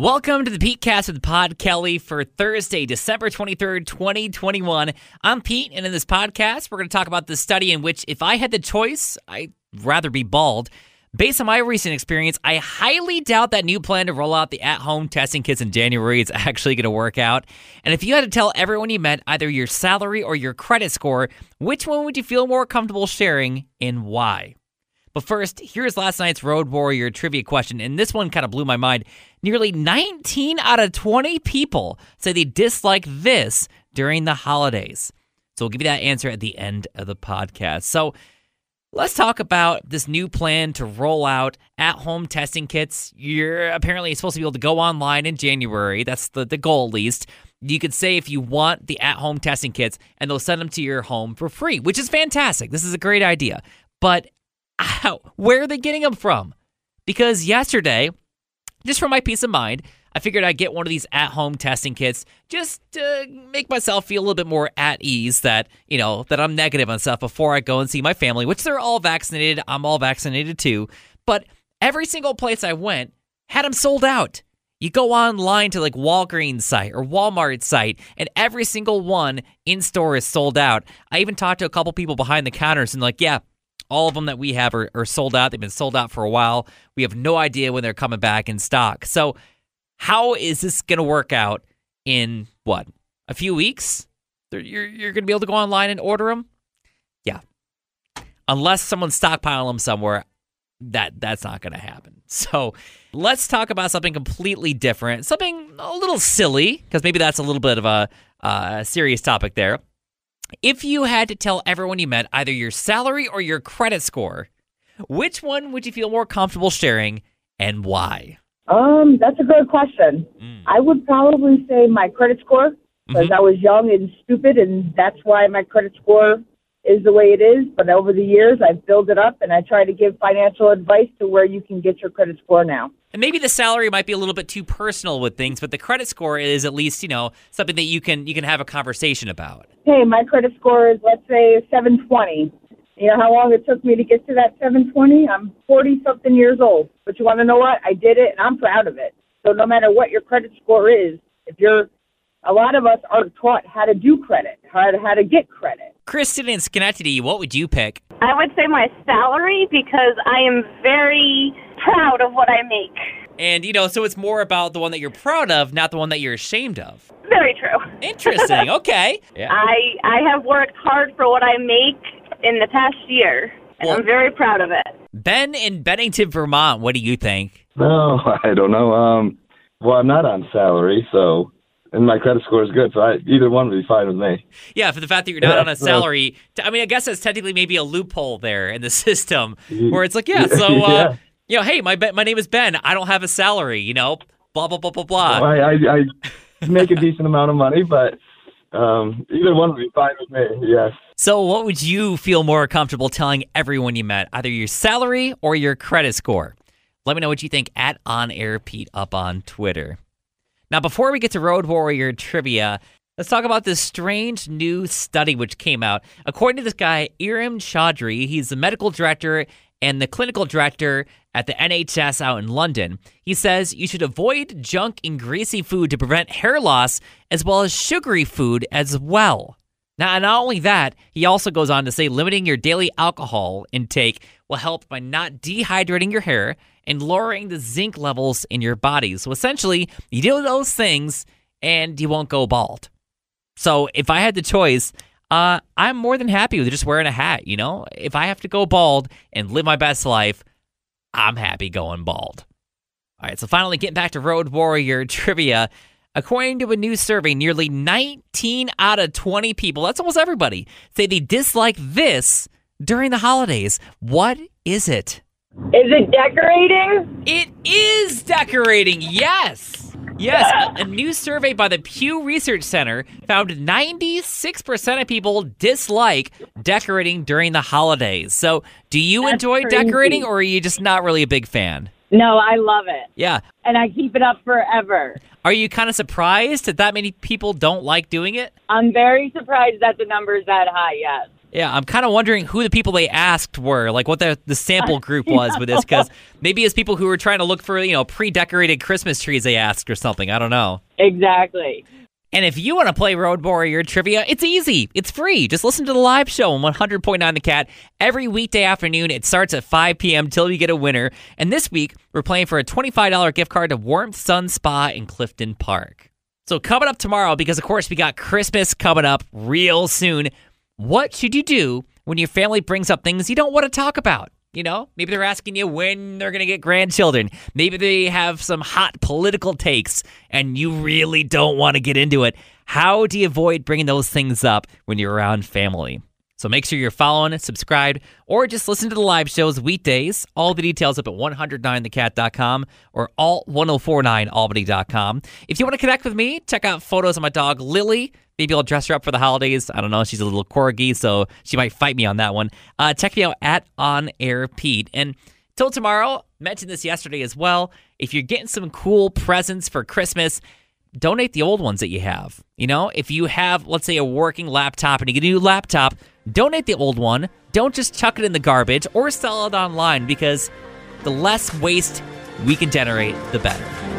Welcome to the Pete Cast with Pod Kelly for Thursday, December 23rd, 2021. I'm Pete, and in this podcast, we're going to talk about the study in which, if I had the choice, I'd rather be bald. Based on my recent experience, I highly doubt that new plan to roll out the at home testing kits in January is actually going to work out. And if you had to tell everyone you met either your salary or your credit score, which one would you feel more comfortable sharing and why? But first, here's last night's Road Warrior trivia question, and this one kind of blew my mind. Nearly 19 out of 20 people say they dislike this during the holidays. So we'll give you that answer at the end of the podcast. So let's talk about this new plan to roll out at home testing kits. You're apparently supposed to be able to go online in January. That's the, the goal, at least. You could say if you want the at home testing kits, and they'll send them to your home for free, which is fantastic. This is a great idea. But where are they getting them from? Because yesterday, just for my peace of mind, I figured I'd get one of these at home testing kits just to make myself feel a little bit more at ease that, you know, that I'm negative on stuff before I go and see my family, which they're all vaccinated. I'm all vaccinated too. But every single place I went had them sold out. You go online to like Walgreens site or Walmart site, and every single one in store is sold out. I even talked to a couple people behind the counters and like, yeah, all of them that we have are, are sold out. They've been sold out for a while. We have no idea when they're coming back in stock. So, how is this going to work out in what a few weeks? You're you're going to be able to go online and order them. Yeah, unless someone stockpiling them somewhere, that that's not going to happen. So let's talk about something completely different, something a little silly, because maybe that's a little bit of a uh, serious topic there. If you had to tell everyone you met either your salary or your credit score, which one would you feel more comfortable sharing and why? Um, that's a good question. Mm. I would probably say my credit score because Mhm. I was young and stupid, and that's why my credit score is the way it is. But over the years, I've built it up, and I try to give financial advice to where you can get your credit score now. And maybe the salary might be a little bit too personal with things, but the credit score is at least, you know, something that you can you can have a conversation about. Hey, my credit score is let's say 720. You know how long it took me to get to that 720? I'm 40 something years old. But you want to know what? I did it, and I'm proud of it. So no matter what your credit score is, if you're a lot of us are taught how to do credit, how to, how to get credit. Kristen in Schenectady, what would you pick? I would say my salary because I am very proud of what I make. And you know, so it's more about the one that you're proud of, not the one that you're ashamed of. Very true. Interesting. Okay. Yeah. I I have worked hard for what I make in the past year, and Well- I'm very proud of it. Ben in Bennington, Vermont, what do you think? No, I don't know. Um, well, I'm not on salary, so and my credit score is good, so I, either one would be fine with me. Yeah, for the fact that you're not Yeah, on a so- salary. t- I mean, I guess that's technically maybe a loophole there in the system where it's like, yeah, so uh, Yeah. you know, hey, my my name is Ben. I don't have a salary. You know, blah blah blah blah blah. I, I, I make a decent amount of money, but um, either one would be fine with me. Yes. So, what would you feel more comfortable telling everyone you met, either your salary or your credit score? Let me know what you think at On Air Pete up on Twitter. Now, before we get to Road Warrior trivia, let's talk about this strange new study which came out. According to this guy, Iram Chaudhry, he's the medical director and the clinical director at the NHS out in London. He says you should avoid junk and greasy food to prevent hair loss, as well as sugary food as well. Now, not only that, he also goes on to say limiting your daily alcohol intake will help by not dehydrating your hair and lowering the zinc levels in your body. So essentially, you do those things and you won't go bald. So if I had the choice, uh, I'm more than happy with just wearing a hat. You know, if I have to go bald and live my best life, I'm happy going bald. All right, so finally getting back to Road Warrior trivia. According to a new survey, nearly 19 out of 20 people, that's almost everybody, say they dislike this during the holidays. What is it? Is it decorating? It is decorating, yes. Yes, a, new survey by the Pew Research Center found 96% of people dislike decorating during the holidays. So, do you That's enjoy crazy. decorating or are you just not really a big fan? No, I love it. Yeah. And I keep it up forever. Are you kind of surprised that that many people don't like doing it? I'm very surprised that the number is that high, yes. Yeah, I'm kind of wondering who the people they asked were, like what the, the sample group was with this, because maybe it's people who were trying to look for, you know, pre decorated Christmas trees they asked or something. I don't know. Exactly. And if you want to play Road Warrior Trivia, it's easy. It's free. Just listen to the live show on 100.9 The Cat every weekday afternoon. It starts at 5 p.m. till you get a winner. And this week, we're playing for a $25 gift card to Warmth Sun Spa in Clifton Park. So coming up tomorrow, because of course we got Christmas coming up real soon. What should you do when your family brings up things you don't want to talk about? You know, maybe they're asking you when they're going to get grandchildren. Maybe they have some hot political takes and you really don't want to get into it. How do you avoid bringing those things up when you're around family? So make sure you're following, subscribed, or just listen to the live shows weekdays. All the details up at 109thecat.com or alt1049albany.com. If you want to connect with me, check out photos of my dog Lily. Maybe I'll dress her up for the holidays. I don't know. She's a little corgi, so she might fight me on that one. Uh, check me out at On Air Pete. And till tomorrow, mentioned this yesterday as well. If you're getting some cool presents for Christmas, donate the old ones that you have. You know, if you have, let's say, a working laptop and you get a new laptop, donate the old one. Don't just chuck it in the garbage or sell it online because the less waste we can generate, the better.